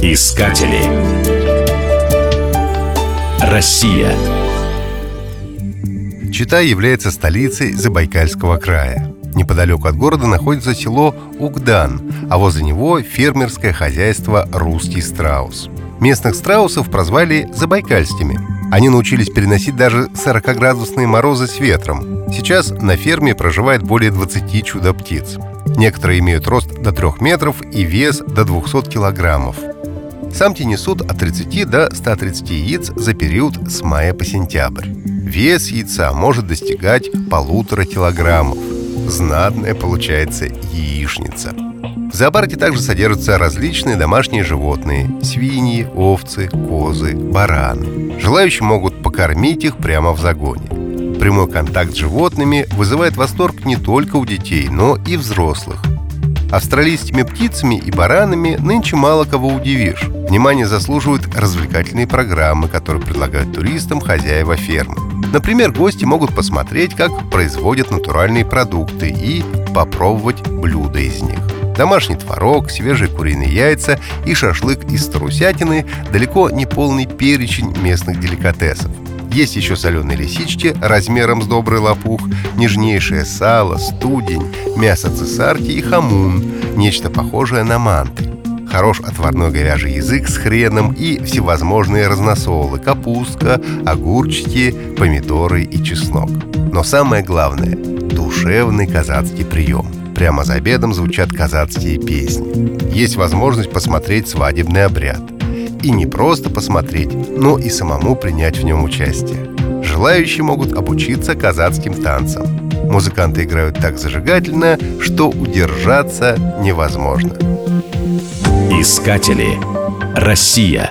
Искатели. Россия. Чита является столицей Забайкальского края. Неподалеку от города находится село Угдан, а возле него фермерское хозяйство «Русский страус». Местных страусов прозвали забайкальскими. Они научились переносить даже 40-градусные морозы с ветром. Сейчас на ферме проживает более 20 чудо-птиц. Некоторые имеют рост до 3 метров и вес до 200 килограммов. Самки несут от 30 до 130 яиц за период с мая по сентябрь. Вес яйца может достигать полутора килограммов. Знатная получается яичница. В зоопарке также содержатся различные домашние животные – свиньи, овцы, козы, бараны. Желающие могут покормить их прямо в загоне. Прямой контакт с животными вызывает восторг не только у детей, но и взрослых. Австралийскими птицами и баранами нынче мало кого удивишь. Внимание заслуживают развлекательные программы, которые предлагают туристам хозяева фермы. Например, гости могут посмотреть, как производят натуральные продукты и попробовать блюда из них. Домашний творог, свежие куриные яйца и шашлык из трусятины – далеко не полный перечень местных деликатесов. Есть еще соленые лисички размером с добрый лопух, нежнейшее сало, студень, мясо цесарки и хамун, нечто похожее на манты. Хорош отварной говяжий язык с хреном и всевозможные разносолы, капустка, огурчики, помидоры и чеснок. Но самое главное – душевный казацкий прием – Прямо за обедом звучат казацкие песни. Есть возможность посмотреть свадебный обряд. И не просто посмотреть, но и самому принять в нем участие. Желающие могут обучиться казацким танцам. Музыканты играют так зажигательно, что удержаться невозможно. Искатели. Россия.